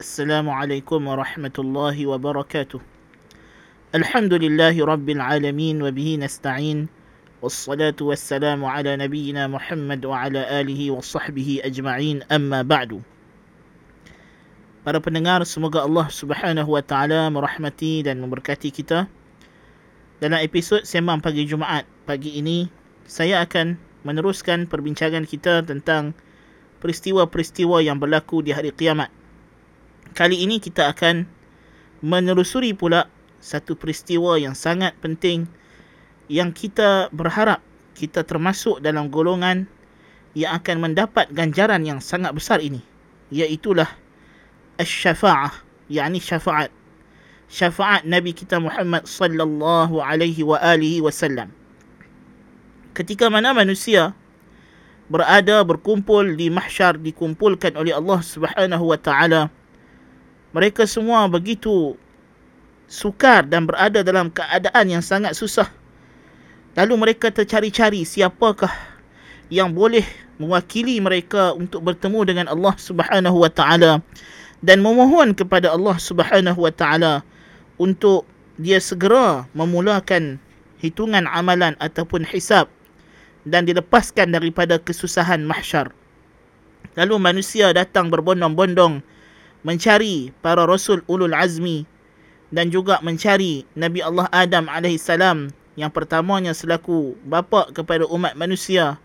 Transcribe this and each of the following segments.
السلام عليكم ورحمة الله وبركاته الحمد لله رب العالمين وبه نستعين والصلاة والسلام على نبينا محمد وعلى آله وصحبه أجمعين أما بعد Para pendengar, semoga Allah Subhanahu wa taala merahmati dan memberkati kita. Dalam episod Sembang Pagi Jumaat pagi ini, saya akan meneruskan perbincangan kita tentang peristiwa-peristiwa yang berlaku di hari kiamat. kali ini kita akan menelusuri pula satu peristiwa yang sangat penting yang kita berharap kita termasuk dalam golongan yang akan mendapat ganjaran yang sangat besar ini. Iaitulah asy-syafa'ah yakni syafaat. Syafaat nabi kita Muhammad sallallahu alaihi wa alihi wasallam. Ketika mana manusia berada berkumpul di mahsyar dikumpulkan oleh Allah Subhanahu wa taala mereka semua begitu sukar dan berada dalam keadaan yang sangat susah. Lalu mereka tercari-cari siapakah yang boleh mewakili mereka untuk bertemu dengan Allah Subhanahu wa taala dan memohon kepada Allah Subhanahu wa taala untuk dia segera memulakan hitungan amalan ataupun hisab dan dilepaskan daripada kesusahan mahsyar. Lalu manusia datang berbondong-bondong mencari para rasul ulul azmi dan juga mencari Nabi Allah Adam AS yang pertamanya selaku bapa kepada umat manusia.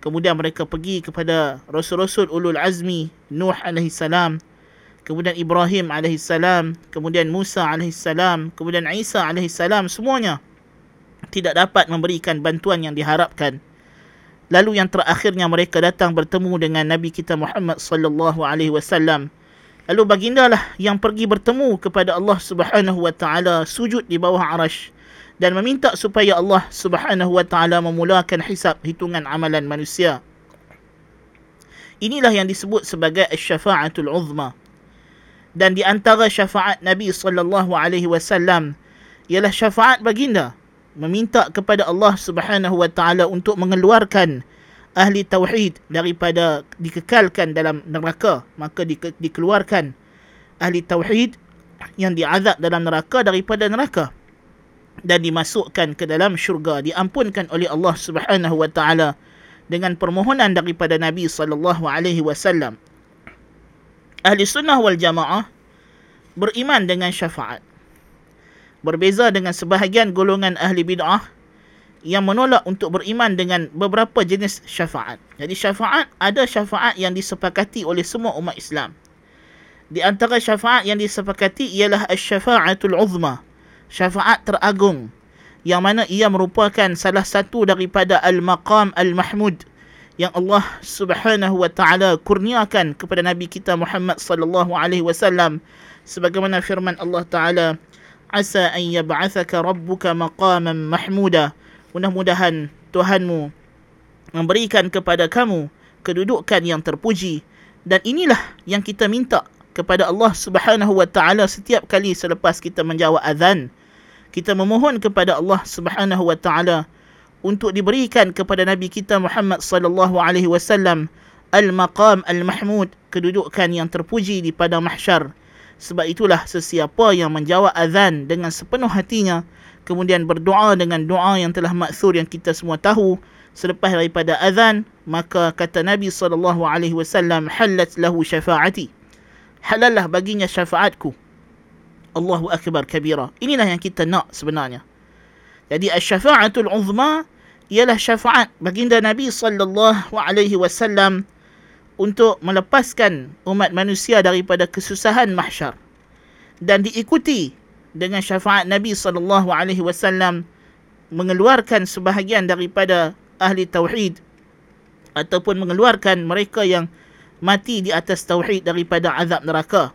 Kemudian mereka pergi kepada rasul-rasul ulul azmi Nuh AS kemudian Ibrahim alaihissalam, kemudian Musa alaihissalam, kemudian Isa alaihissalam semuanya tidak dapat memberikan bantuan yang diharapkan. Lalu yang terakhirnya mereka datang bertemu dengan Nabi kita Muhammad sallallahu alaihi wasallam. Lalu baginda lah yang pergi bertemu kepada Allah Subhanahu wa taala sujud di bawah arasy dan meminta supaya Allah Subhanahu wa taala memulakan hisab hitungan amalan manusia. Inilah yang disebut sebagai asy-syafa'atul 'uzma dan di antara syafaat Nabi sallallahu alaihi wasallam ialah syafaat baginda meminta kepada Allah Subhanahu wa taala untuk mengeluarkan ahli tauhid daripada dikekalkan dalam neraka maka di, dikeluarkan ahli tauhid yang diazab dalam neraka daripada neraka dan dimasukkan ke dalam syurga diampunkan oleh Allah Subhanahu wa taala dengan permohonan daripada Nabi sallallahu alaihi wasallam ahli sunnah wal jamaah beriman dengan syafaat. Berbeza dengan sebahagian golongan ahli bid'ah yang menolak untuk beriman dengan beberapa jenis syafaat. Jadi syafaat ada syafaat yang disepakati oleh semua umat Islam. Di antara syafaat yang disepakati ialah asy-syafa'atul 'uzma, syafaat teragung yang mana ia merupakan salah satu daripada al-maqam al-mahmud yang Allah Subhanahu wa taala kurniakan kepada nabi kita Muhammad sallallahu alaihi wasallam sebagaimana firman Allah taala asa an yab'athaka rabbuka maqaman mahmuda mudah-mudahan Tuhanmu memberikan kepada kamu kedudukan yang terpuji. Dan inilah yang kita minta kepada Allah Subhanahu wa taala setiap kali selepas kita menjawab azan. Kita memohon kepada Allah Subhanahu wa taala untuk diberikan kepada Nabi kita Muhammad sallallahu alaihi wasallam al-maqam al-mahmud kedudukan yang terpuji di pada mahsyar. Sebab itulah sesiapa yang menjawab azan dengan sepenuh hatinya kemudian berdoa dengan doa yang telah maksur yang kita semua tahu. Selepas daripada azan maka kata Nabi sallallahu alaihi wasallam halat lahu syafaati. Halallah baginya syafaatku. Allahu akbar kabira. Inilah yang kita nak sebenarnya. Jadi asy-syafa'atul 'uzma ialah syafaat baginda Nabi sallallahu alaihi wasallam untuk melepaskan umat manusia daripada kesusahan mahsyar. Dan diikuti dengan syafaat Nabi sallallahu alaihi wasallam mengeluarkan sebahagian daripada ahli tauhid ataupun mengeluarkan mereka yang mati di atas tauhid daripada azab neraka.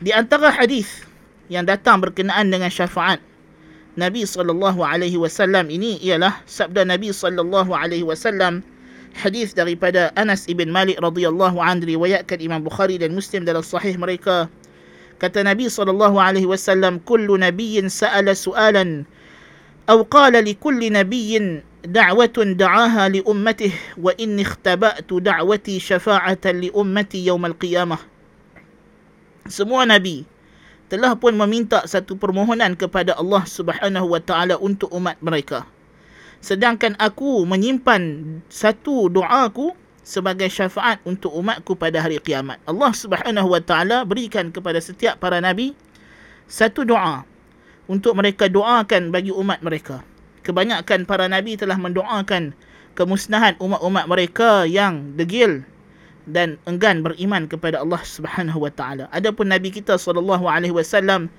Di antara hadis yang datang berkenaan dengan syafaat Nabi sallallahu alaihi wasallam ini ialah sabda Nabi sallallahu alaihi wasallam hadis daripada Anas ibn Malik radhiyallahu anhu riwayatkan Imam Bukhari dan Muslim dalam sahih mereka kata Nabi sallallahu alaihi wasallam kullu nabiyyin sa'ala su'alan aw qala li kulli nabiyyin da'watun da'aha li ummatihi wa inni ikhtaba'tu da'wati syafa'atan li ummati yawm al-qiyamah semua nabi telah pun meminta satu permohonan kepada Allah Subhanahu wa taala untuk umat mereka. Sedangkan aku menyimpan satu doaku sebagai syafaat untuk umatku pada hari kiamat. Allah Subhanahu wa taala berikan kepada setiap para nabi satu doa untuk mereka doakan bagi umat mereka. Kebanyakan para nabi telah mendoakan kemusnahan umat-umat mereka yang degil dan enggan beriman kepada Allah Subhanahu wa taala. Adapun nabi kita sallallahu alaihi wasallam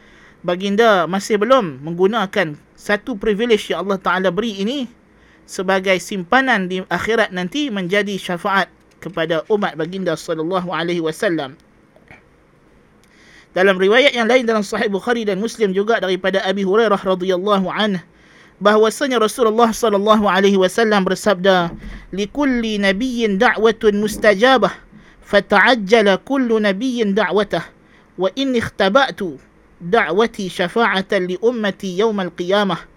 baginda masih belum menggunakan satu privilege yang Allah taala beri ini sebagai simpanan di akhirat nanti menjadi syafaat kepada umat baginda sallallahu alaihi wasallam. Dalam riwayat yang lain dalam Sahih Bukhari dan Muslim juga daripada Abi Hurairah radhiyallahu anhu bahwasanya Rasulullah sallallahu alaihi wasallam bersabda likulli nabiyyin da'watun mustajabah fata'ajjala kullu nabiyyin da'watah wa inni ikhtaba'tu da'wati syafa'atan li ummati yawm al-qiyamah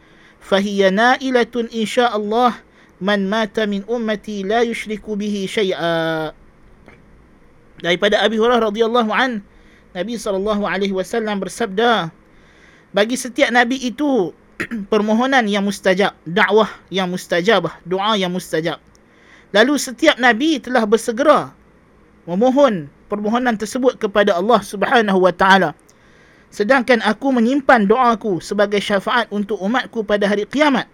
fahiya na'ilatun insya Allah man mata min ummati la yushriku bihi syai'a daripada Abi Hurairah radhiyallahu an Nabi sallallahu alaihi wasallam bersabda bagi setiap nabi itu permohonan yang mustajab, dakwah yang mustajabah, doa yang mustajab. Lalu setiap nabi telah bersegera memohon permohonan tersebut kepada Allah Subhanahu wa taala. Sedangkan aku menyimpan doaku sebagai syafaat untuk umatku pada hari kiamat.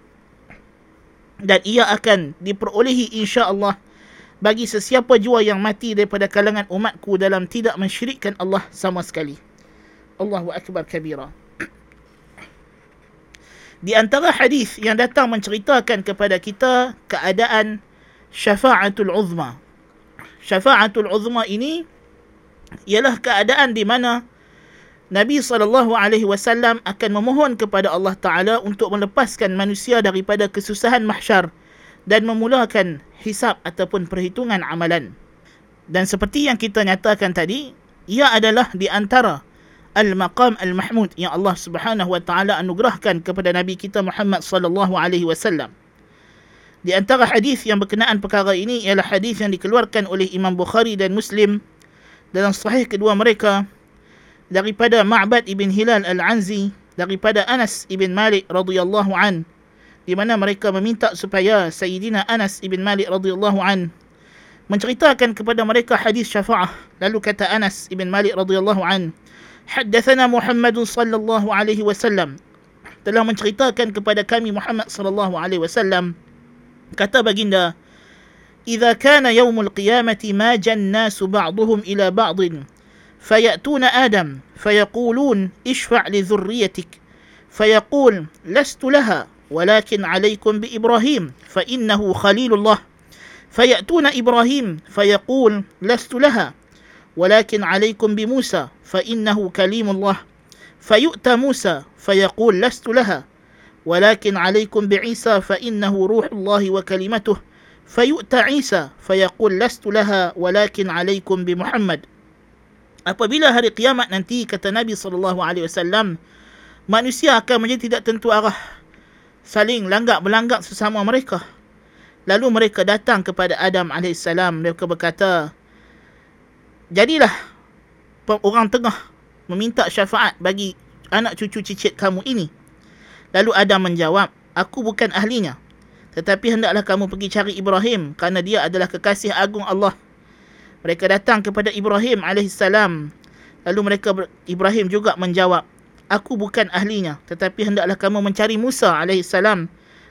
Dan ia akan diperolehi insya-Allah bagi sesiapa jua yang mati daripada kalangan umatku dalam tidak mensyirikkan Allah sama sekali. Allahu akbar kabira. Di antara hadis yang datang menceritakan kepada kita keadaan syafa'atul uzma. Syafa'atul uzma ini ialah keadaan di mana Nabi sallallahu alaihi wasallam akan memohon kepada Allah Taala untuk melepaskan manusia daripada kesusahan mahsyar dan memulakan hisap ataupun perhitungan amalan. Dan seperti yang kita nyatakan tadi, ia adalah di antara al-maqam al-mahmud yang Allah Subhanahu wa taala anugerahkan kepada nabi kita Muhammad sallallahu alaihi wasallam. Di antara hadis yang berkenaan perkara ini ialah hadis yang dikeluarkan oleh Imam Bukhari dan Muslim dalam sahih kedua mereka daripada Ma'bad ibn Hilal al-Anzi daripada Anas ibn Malik radhiyallahu an di mana mereka meminta supaya Sayyidina Anas ibn Malik radhiyallahu an menceritakan kepada mereka hadis syafaah. Lalu kata Anas ibn Malik radhiyallahu an haddathana Muhammad sallallahu alaihi wasallam. Telah menceritakan kepada kami Muhammad sallallahu alaihi wasallam. Kata baginda إذا كان yaumul qiyamati ما جن ba'dhum ila ba'd فيأتون آدم فيقولون اشفع لذريتك. فيقول لست لها ولكن عليكم بإبراهيم فإنه خليل الله. فيأتون إبراهيم فيقول لست لها ولكن عليكم بموسى فإنه كليم الله. فيؤتى موسى فيقول لست لها ولكن عليكم بعيسى فإنه روح الله وكلمته. فيؤتى عيسى فيقول لست لها ولكن عليكم بمحمد. Apabila hari kiamat nanti kata Nabi sallallahu alaihi wasallam manusia akan menjadi tidak tentu arah saling langgak belanggak sesama mereka lalu mereka datang kepada Adam alaihissalam mereka berkata jadilah orang tengah meminta syafaat bagi anak cucu cicit kamu ini. Lalu Adam menjawab, aku bukan ahlinya. Tetapi hendaklah kamu pergi cari Ibrahim kerana dia adalah kekasih agung Allah. Mereka datang kepada Ibrahim AS. Lalu mereka Ibrahim juga menjawab, aku bukan ahlinya. Tetapi hendaklah kamu mencari Musa AS.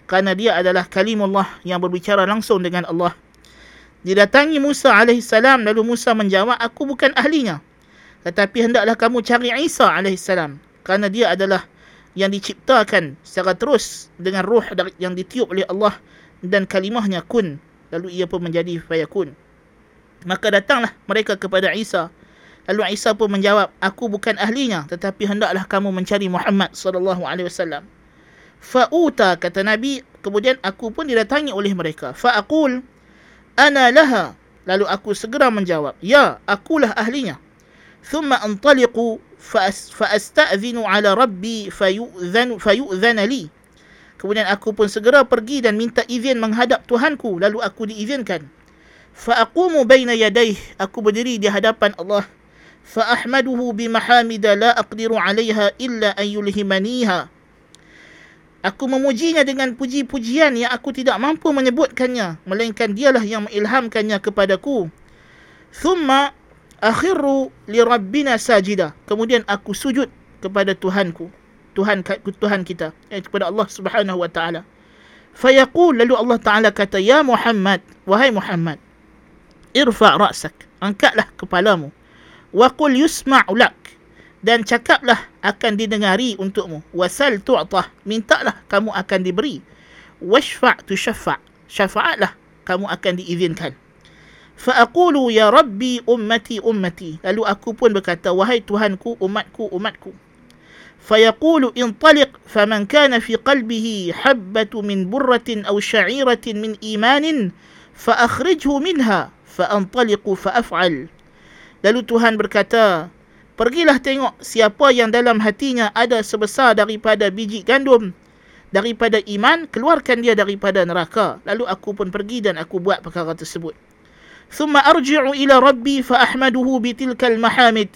Kerana dia adalah kalimullah yang berbicara langsung dengan Allah. Didatangi Musa AS. Lalu Musa menjawab, aku bukan ahlinya. Tetapi hendaklah kamu cari Isa AS. Kerana dia adalah yang diciptakan secara terus dengan ruh yang ditiup oleh Allah dan kalimahnya kun. Lalu ia pun menjadi fayakun. Maka datanglah mereka kepada Isa. Lalu Isa pun menjawab, aku bukan ahlinya tetapi hendaklah kamu mencari Muhammad sallallahu alaihi wasallam. Fa'uta kata Nabi, kemudian aku pun didatangi oleh mereka. Fa'aqul ana laha. Lalu aku segera menjawab, ya, akulah ahlinya. Thumma antaliqu fa'asta'zinu ala rabbi fayu'zan fayu'zan li. Kemudian aku pun segera pergi dan minta izin menghadap Tuhanku lalu aku diizinkan fa aqumu baina yadayhi aku berdiri di hadapan Allah. Fa ahmaduhu bi mahamida la aqdiru 'alayha illa an yulhimaniha. Aku memujinya dengan puji-pujian yang aku tidak mampu menyebutkannya melainkan dialah yang mengilhamkannya kepadaku. Thumma akhiru li rabbina sajida. Kemudian aku sujud kepada Tuhanku Tuhan Tuhan kita eh, kepada Allah Subhanahu wa taala. Fayaqul lalu Allah taala kata ya Muhammad wahai Muhammad irfa ra'sak angkatlah kepalamu. Wa qul yusma'u lak dan cakaplah akan didengari untukmu. Wasal tu'tah mintalah kamu akan diberi. Washfa' tushaffa' syafa'atlah kamu akan diizinkan. Fa aqulu ya rabbi ummati ummati lalu aku pun berkata wahai tuhanku umatku umatku. فيقول انطلق faman kana fi قلبه حبة min برة أو شعيرة min إيمان فأخرجه minha فأنطلق فأفعل Lalu Tuhan berkata, Pergilah tengok siapa yang dalam hatinya ada sebesar daripada biji gandum daripada iman, keluarkan dia daripada neraka. Lalu aku pun pergi dan aku buat perkara tersebut. ثم أرجع إلى ربي فأحمده بتلك المحامد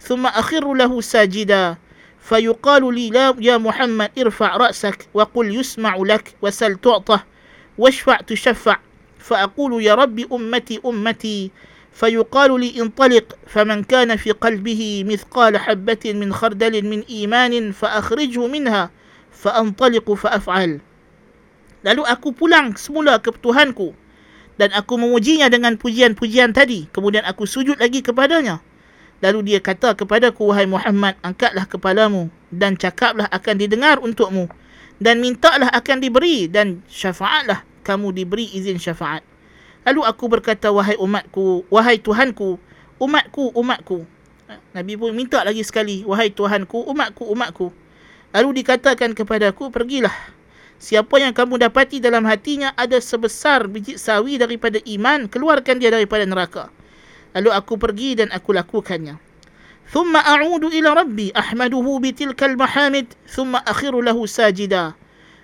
ثم أخر له ساجدا فيقال لي لا يا محمد ارفع رأسك وقل يسمع لك وسل تعطى واشفع تشفع فأقول يا ربي أمتي أمتي فيقال لي انطلق فمن كان في قلبه مثقال حبة من خردل من إيمان فأخرجه منها فأنطلق فأفعل Lalu aku pulang semula ke Tuhanku dan aku memujinya dengan pujian-pujian tadi. Kemudian aku sujud lagi kepadanya. Lalu dia kata kepadaku, Wahai Muhammad, angkatlah kepalamu dan cakaplah akan didengar untukmu. Dan mintalah akan diberi dan syafaatlah kamu diberi izin syafaat. Lalu aku berkata, wahai umatku, wahai Tuhanku, umatku, umatku. Ha, Nabi pun minta lagi sekali, wahai Tuhanku, umatku, umatku. Lalu dikatakan kepadaku, pergilah. Siapa yang kamu dapati dalam hatinya ada sebesar biji sawi daripada iman, keluarkan dia daripada neraka. Lalu aku pergi dan aku lakukannya. ثم أعود إلى ربي أحمده بتلك المحامد ثم أخر له ساجدا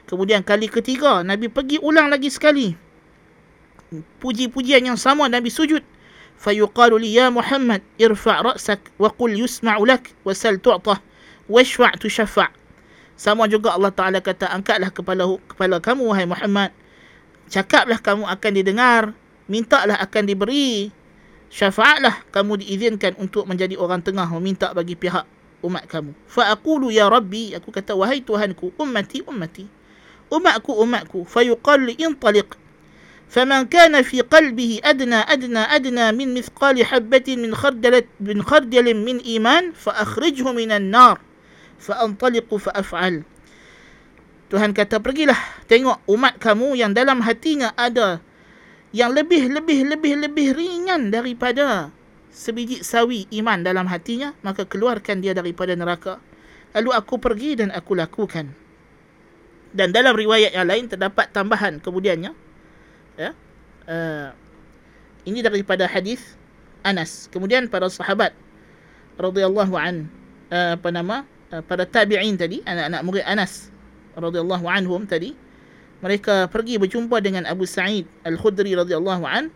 Kemudian kali ketiga Nabi pergi ulang lagi sekali. Puji-pujian yang sama Nabi sujud. Fayuqalu li ya Muhammad irfa' ra'sak wa qul yusma'u lak wa sal tu'tah washfa' tushaffa' sama juga Allah Taala kata angkatlah kepala kepala kamu wahai Muhammad. Cakaplah kamu akan didengar mintalah akan diberi. Syafaatlah kamu diizinkan untuk menjadi orang tengah meminta bagi pihak umat kamu. Fa aqulu ya rabbi aku kata wahai tuhanku ummati ummati umatku umatku fayuqal li intaliq فمن كان في قلبه أدنى أدنى أدنى من مثقال حبة من خردل من خردل من إيمان فأخرجه من النار فأنطلق فأفعل Tuhan kata pergilah tengok umat kamu yang dalam hatinya ada yang lebih lebih lebih lebih ringan daripada sebiji sawi iman dalam hatinya maka keluarkan dia daripada neraka lalu aku pergi dan aku lakukan dan dalam riwayat yang lain terdapat tambahan kemudiannya ya. Uh, ini daripada hadis Anas. Kemudian para sahabat radhiyallahu an uh, apa nama uh, para tabi'in tadi anak-anak murid Anas radhiyallahu anhum tadi mereka pergi berjumpa dengan Abu Sa'id Al-Khudri radhiyallahu an.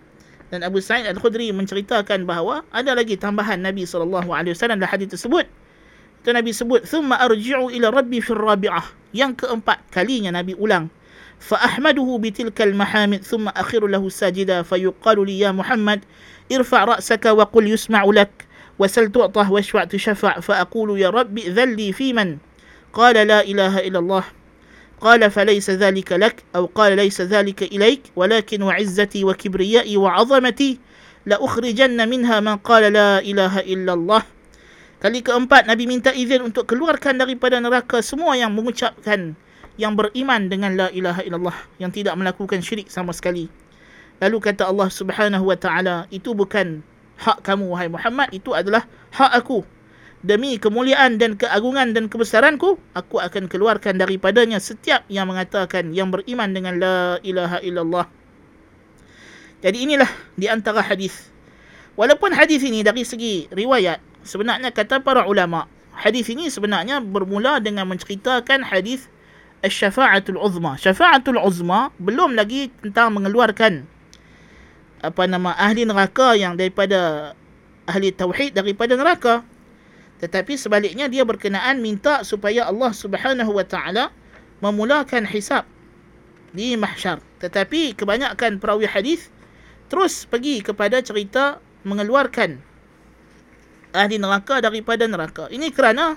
Dan Abu Sa'id Al-Khudri menceritakan bahawa ada lagi tambahan Nabi sallallahu alaihi wasallam dalam hadis tersebut. Itu Nabi sebut thumma arji'u ila rabbi fi rabi'ah yang keempat kalinya Nabi ulang فأحمده بتلك المحامد ثم أخر له ساجدا فيقال لي يا محمد ارفع رأسك وقل يسمع لك وسل تعطه واشفع تشفع فأقول يا رب ذل لي في من قال لا إله إلا الله قال فليس ذلك لك أو قال ليس ذلك إليك ولكن وعزتي وكبريائي وعظمتي لأخرجن منها من قال لا إله إلا الله Kali keempat Nabi minta izin untuk keluarkan daripada neraka semua yang mengucapkan yang beriman dengan la ilaha illallah yang tidak melakukan syirik sama sekali. Lalu kata Allah Subhanahu wa taala, itu bukan hak kamu wahai Muhammad, itu adalah hak aku. Demi kemuliaan dan keagungan dan kebesaranku, aku akan keluarkan daripadanya setiap yang mengatakan yang beriman dengan la ilaha illallah. Jadi inilah di antara hadis. Walaupun hadis ini dari segi riwayat, sebenarnya kata para ulama, hadis ini sebenarnya bermula dengan menceritakan hadis syafa'atul uzma. Syafa'atul uzma belum lagi tentang mengeluarkan apa nama ahli neraka yang daripada ahli tauhid daripada neraka. Tetapi sebaliknya dia berkenaan minta supaya Allah Subhanahu wa taala memulakan hisab di mahsyar. Tetapi kebanyakan perawi hadis terus pergi kepada cerita mengeluarkan ahli neraka daripada neraka. Ini kerana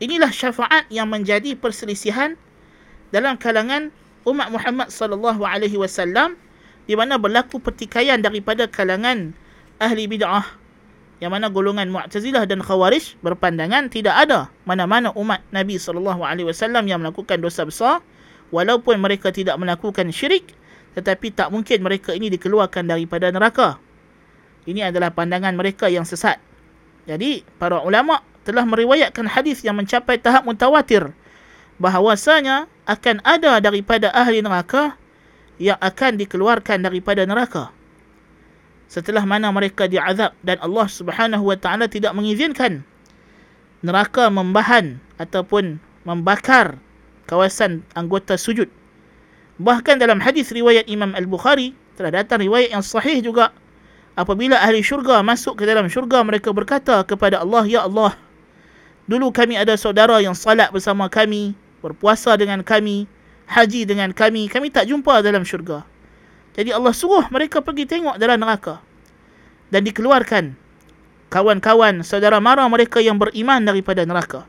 inilah syafaat yang menjadi perselisihan dalam kalangan umat Muhammad sallallahu alaihi wasallam di mana berlaku pertikaian daripada kalangan ahli bid'ah yang mana golongan Mu'tazilah dan Khawarij berpandangan tidak ada mana-mana umat Nabi sallallahu alaihi wasallam yang melakukan dosa besar walaupun mereka tidak melakukan syirik tetapi tak mungkin mereka ini dikeluarkan daripada neraka. Ini adalah pandangan mereka yang sesat. Jadi para ulama telah meriwayatkan hadis yang mencapai tahap mutawatir bahawasanya akan ada daripada ahli neraka yang akan dikeluarkan daripada neraka. Setelah mana mereka diazab dan Allah Subhanahu wa taala tidak mengizinkan neraka membahan ataupun membakar kawasan anggota sujud. Bahkan dalam hadis riwayat Imam Al-Bukhari telah datang riwayat yang sahih juga apabila ahli syurga masuk ke dalam syurga mereka berkata kepada Allah ya Allah dulu kami ada saudara yang salat bersama kami berpuasa dengan kami haji dengan kami, kami tak jumpa dalam syurga. Jadi Allah suruh mereka pergi tengok dalam neraka. Dan dikeluarkan kawan-kawan saudara mara mereka yang beriman daripada neraka.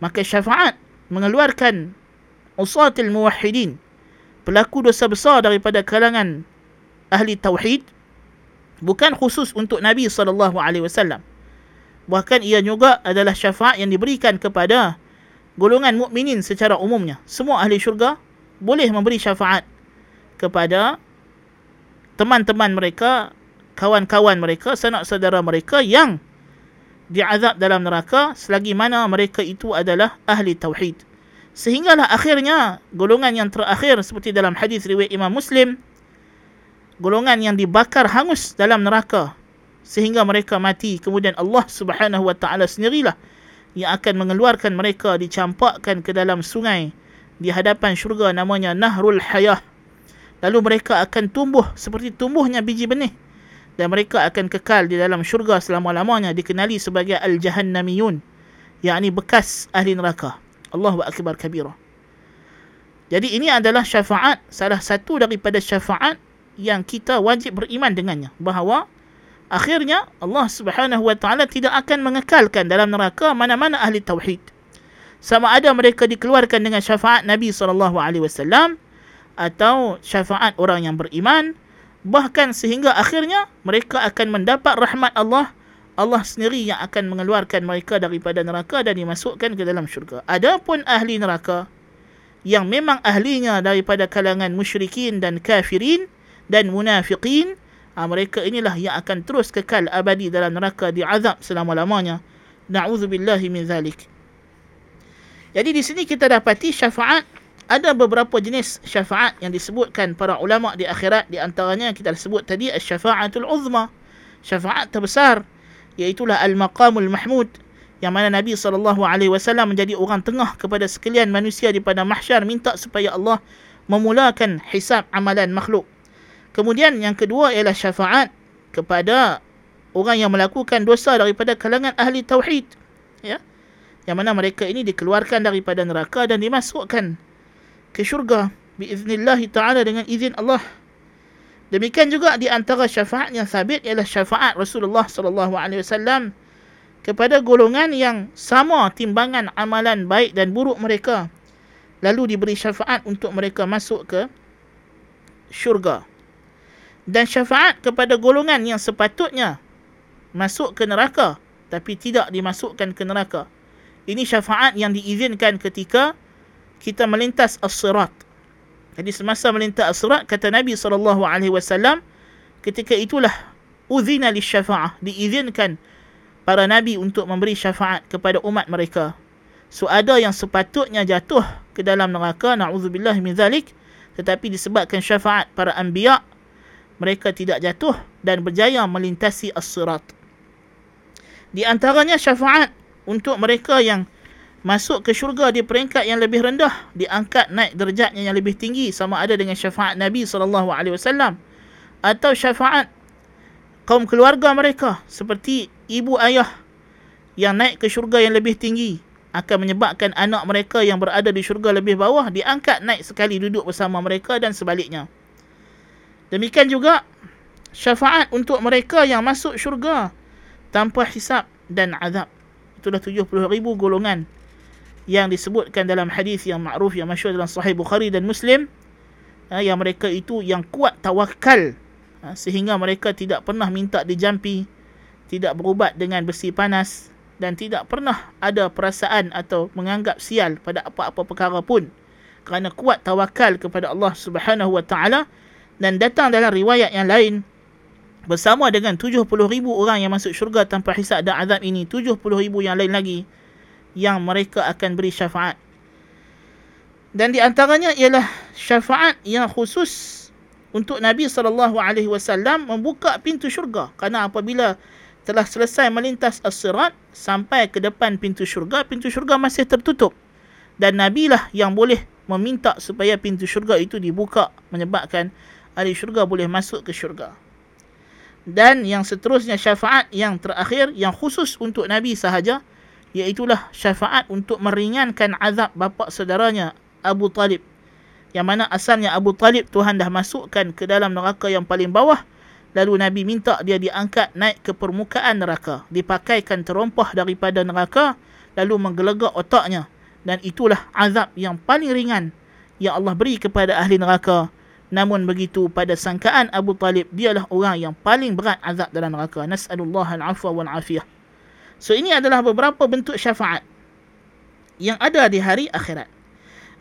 Maka syafaat mengeluarkan usatil muwahhidin pelaku dosa besar daripada kalangan ahli tauhid bukan khusus untuk Nabi sallallahu alaihi wasallam. Bahkan ia juga adalah syafaat yang diberikan kepada golongan mukminin secara umumnya semua ahli syurga boleh memberi syafaat kepada teman-teman mereka kawan-kawan mereka sanak saudara mereka yang diazab dalam neraka selagi mana mereka itu adalah ahli tauhid sehinggalah akhirnya golongan yang terakhir seperti dalam hadis riwayat Imam Muslim golongan yang dibakar hangus dalam neraka sehingga mereka mati kemudian Allah Subhanahu wa taala sendirilah yang akan mengeluarkan mereka dicampakkan ke dalam sungai di hadapan syurga namanya Nahrul Hayah. Lalu mereka akan tumbuh seperti tumbuhnya biji benih dan mereka akan kekal di dalam syurga selama-lamanya dikenali sebagai Al-Jahannamiyun yakni bekas ahli neraka. Allahu akbar kabira. Jadi ini adalah syafaat salah satu daripada syafaat yang kita wajib beriman dengannya bahawa akhirnya Allah Subhanahu wa taala tidak akan mengekalkan dalam neraka mana-mana ahli tauhid. Sama ada mereka dikeluarkan dengan syafaat Nabi sallallahu alaihi wasallam atau syafaat orang yang beriman bahkan sehingga akhirnya mereka akan mendapat rahmat Allah Allah sendiri yang akan mengeluarkan mereka daripada neraka dan dimasukkan ke dalam syurga. Adapun ahli neraka yang memang ahlinya daripada kalangan musyrikin dan kafirin dan munafiqin ha, mereka inilah yang akan terus kekal abadi dalam neraka diazab selama-lamanya. Na'udzubillahi min zalik. Jadi di sini kita dapati syafaat. Ada beberapa jenis syafaat yang disebutkan para ulama di akhirat. Di antaranya kita sebut tadi syafaatul uzma. Syafaat terbesar iaitu al-maqamul mahmud yang mana Nabi SAW menjadi orang tengah kepada sekalian manusia di pada mahsyar minta supaya Allah memulakan hisab amalan makhluk Kemudian yang kedua ialah syafaat kepada orang yang melakukan dosa daripada kalangan ahli tauhid. Ya. Yang mana mereka ini dikeluarkan daripada neraka dan dimasukkan ke syurga biiznillah taala dengan izin Allah. Demikian juga di antara syafaat yang sabit ialah syafaat Rasulullah sallallahu alaihi wasallam kepada golongan yang sama timbangan amalan baik dan buruk mereka lalu diberi syafaat untuk mereka masuk ke syurga dan syafaat kepada golongan yang sepatutnya masuk ke neraka tapi tidak dimasukkan ke neraka. Ini syafaat yang diizinkan ketika kita melintas as-sirat. Jadi semasa melintas as-sirat kata Nabi SAW ketika itulah uzina li syafa'ah diizinkan para nabi untuk memberi syafaat kepada umat mereka. So ada yang sepatutnya jatuh ke dalam neraka na'udzubillah min zalik tetapi disebabkan syafaat para anbiya' mereka tidak jatuh dan berjaya melintasi as-sirat. Di antaranya syafaat untuk mereka yang masuk ke syurga di peringkat yang lebih rendah, diangkat naik derajatnya yang lebih tinggi sama ada dengan syafaat Nabi sallallahu alaihi wasallam atau syafaat kaum keluarga mereka seperti ibu ayah yang naik ke syurga yang lebih tinggi akan menyebabkan anak mereka yang berada di syurga lebih bawah diangkat naik sekali duduk bersama mereka dan sebaliknya. Demikian juga syafaat untuk mereka yang masuk syurga tanpa hisap dan azab. Itulah 70 ribu golongan yang disebutkan dalam hadis yang ma'ruf yang masyhur dalam sahih Bukhari dan Muslim. Ha, yang mereka itu yang kuat tawakal. Ha, sehingga mereka tidak pernah minta dijampi tidak berubat dengan besi panas dan tidak pernah ada perasaan atau menganggap sial pada apa-apa perkara pun. Kerana kuat tawakal kepada Allah Subhanahu wa taala dan datang dalam riwayat yang lain bersama dengan 70 ribu orang yang masuk syurga tanpa hisab dan azab ini 70 ribu yang lain lagi yang mereka akan beri syafaat. Dan di antaranya ialah syafaat yang khusus untuk Nabi sallallahu alaihi wasallam membuka pintu syurga. Kerana apabila telah selesai melintas as-sirat sampai ke depan pintu syurga pintu syurga masih tertutup. Dan Nabi lah yang boleh meminta supaya pintu syurga itu dibuka menyebabkan ahli syurga boleh masuk ke syurga. Dan yang seterusnya syafaat yang terakhir yang khusus untuk Nabi sahaja iaitulah syafaat untuk meringankan azab bapa saudaranya Abu Talib. Yang mana asalnya Abu Talib Tuhan dah masukkan ke dalam neraka yang paling bawah lalu Nabi minta dia diangkat naik ke permukaan neraka dipakaikan terompah daripada neraka lalu menggelegak otaknya. Dan itulah azab yang paling ringan yang Allah beri kepada ahli neraka namun begitu pada sangkaan Abu Talib dialah orang yang paling berat azab dalam neraka nasallallahu al-afwa wal afiyah so ini adalah beberapa bentuk syafaat yang ada di hari akhirat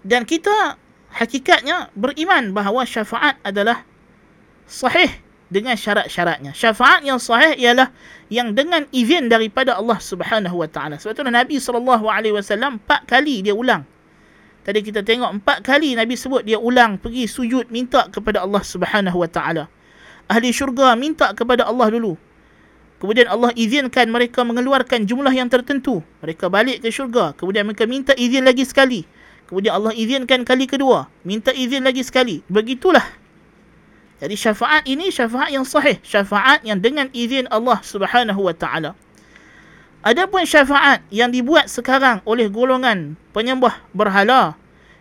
dan kita hakikatnya beriman bahawa syafaat adalah sahih dengan syarat-syaratnya. Syafaat yang sahih ialah yang dengan izin daripada Allah Subhanahu Wa Taala. Sebab itu Nabi sallallahu alaihi wasallam empat kali dia ulang. Tadi kita tengok empat kali Nabi sebut dia ulang pergi sujud minta kepada Allah Subhanahu Wa Taala. Ahli syurga minta kepada Allah dulu. Kemudian Allah izinkan mereka mengeluarkan jumlah yang tertentu. Mereka balik ke syurga. Kemudian mereka minta izin lagi sekali. Kemudian Allah izinkan kali kedua. Minta izin lagi sekali. Begitulah jadi syafaat ini syafaat yang sahih, syafaat yang dengan izin Allah Subhanahu wa taala. Adapun syafaat yang dibuat sekarang oleh golongan penyembah berhala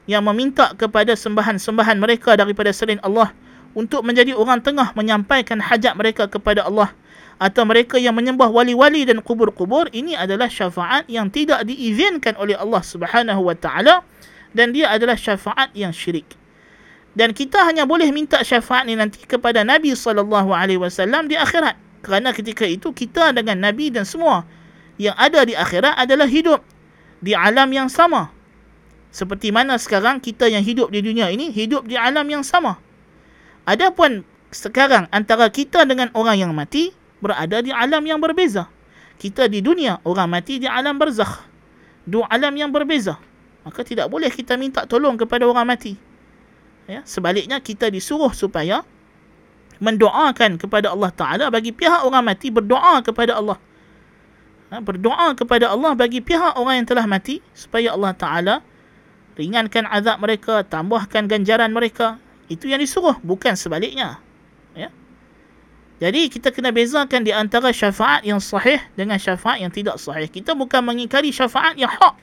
yang meminta kepada sembahan-sembahan mereka daripada selain Allah untuk menjadi orang tengah menyampaikan hajat mereka kepada Allah atau mereka yang menyembah wali-wali dan kubur-kubur. Ini adalah syafaat yang tidak diizinkan oleh Allah Subhanahu wa taala dan dia adalah syafaat yang syirik. Dan kita hanya boleh minta syafaat ni nanti kepada Nabi sallallahu alaihi wasallam di akhirat. Kerana ketika itu kita dengan Nabi dan semua yang ada di akhirat adalah hidup di alam yang sama. Seperti mana sekarang kita yang hidup di dunia ini hidup di alam yang sama. Adapun sekarang antara kita dengan orang yang mati berada di alam yang berbeza. Kita di dunia orang mati di alam barzakh dua alam yang berbeza. Maka tidak boleh kita minta tolong kepada orang mati. Ya sebaliknya kita disuruh supaya mendoakan kepada Allah taala bagi pihak orang mati berdoa kepada Allah ha, berdoa kepada Allah bagi pihak orang yang telah mati supaya Allah taala ringankan azab mereka tambahkan ganjaran mereka. Itu yang disuruh bukan sebaliknya. Ya. Jadi kita kena bezakan di antara syafaat yang sahih dengan syafaat yang tidak sahih. Kita bukan mengingkari syafaat yang hak.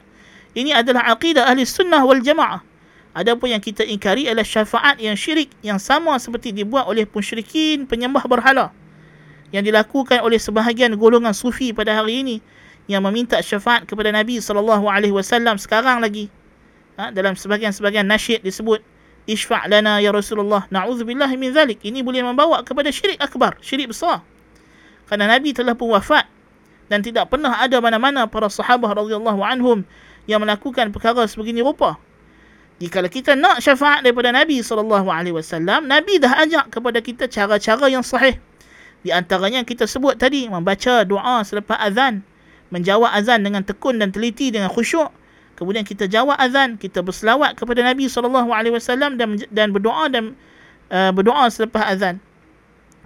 Ini adalah akidah ahli sunnah wal jamaah. Adapun yang kita ingkari adalah syafaat yang syirik yang sama seperti dibuat oleh pensyirikin penyembah berhala yang dilakukan oleh sebahagian golongan sufi pada hari ini yang meminta syafaat kepada Nabi sallallahu alaihi wasallam sekarang lagi. Ha, dalam sebahagian-sebahagian nasyid disebut isfa' lana ya Rasulullah na'udzubillah min zalik. Ini boleh membawa kepada syirik akbar, syirik besar. Kerana Nabi telah pun wafat dan tidak pernah ada mana-mana para sahabat radhiyallahu anhum yang melakukan perkara sebegini rupa jika kita nak syafaat daripada Nabi SAW, Nabi dah ajak kepada kita cara-cara yang sahih. Di antaranya kita sebut tadi, membaca doa selepas azan. Menjawab azan dengan tekun dan teliti dengan khusyuk. Kemudian kita jawab azan, kita berselawat kepada Nabi SAW dan, dan berdoa dan uh, berdoa selepas azan.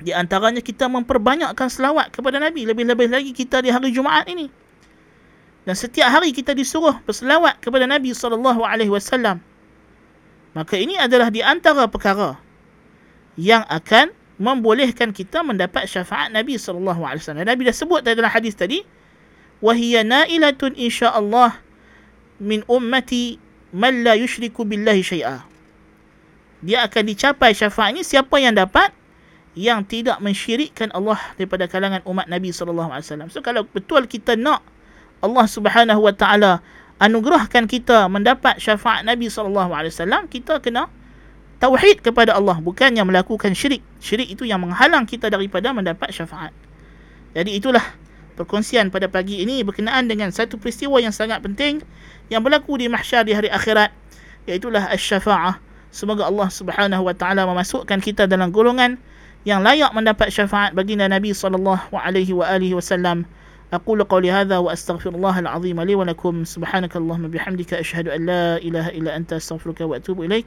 Di antaranya kita memperbanyakkan selawat kepada Nabi. Lebih-lebih lagi kita di hari Jumaat ini. Dan setiap hari kita disuruh berselawat kepada Nabi SAW. Maka ini adalah di antara perkara yang akan membolehkan kita mendapat syafaat Nabi sallallahu alaihi wasallam. Nabi dah sebut dalam hadis tadi, "Wa hiya nailatun insyaallah min ummati man la yushriku billahi syai'a." Dia akan dicapai syafaat ini siapa yang dapat yang tidak mensyirikkan Allah daripada kalangan umat Nabi sallallahu alaihi wasallam. So kalau betul kita nak Allah Subhanahu wa taala anugerahkan kita mendapat syafaat Nabi sallallahu alaihi wasallam, kita kena tauhid kepada Allah bukannya melakukan syirik. Syirik itu yang menghalang kita daripada mendapat syafaat. Jadi itulah perkongsian pada pagi ini berkenaan dengan satu peristiwa yang sangat penting yang berlaku di mahsyar di hari akhirat iaitu asy-syafa'ah. Semoga Allah Subhanahu wa taala memasukkan kita dalam golongan yang layak mendapat syafaat baginda Nabi sallallahu alaihi wa alihi wasallam. أقول قولي هذا وأستغفر الله العظيم لي ولكم سبحانك اللهم بحمدك أشهد أن لا إله إلا أنت أستغفرك وأتوب إليك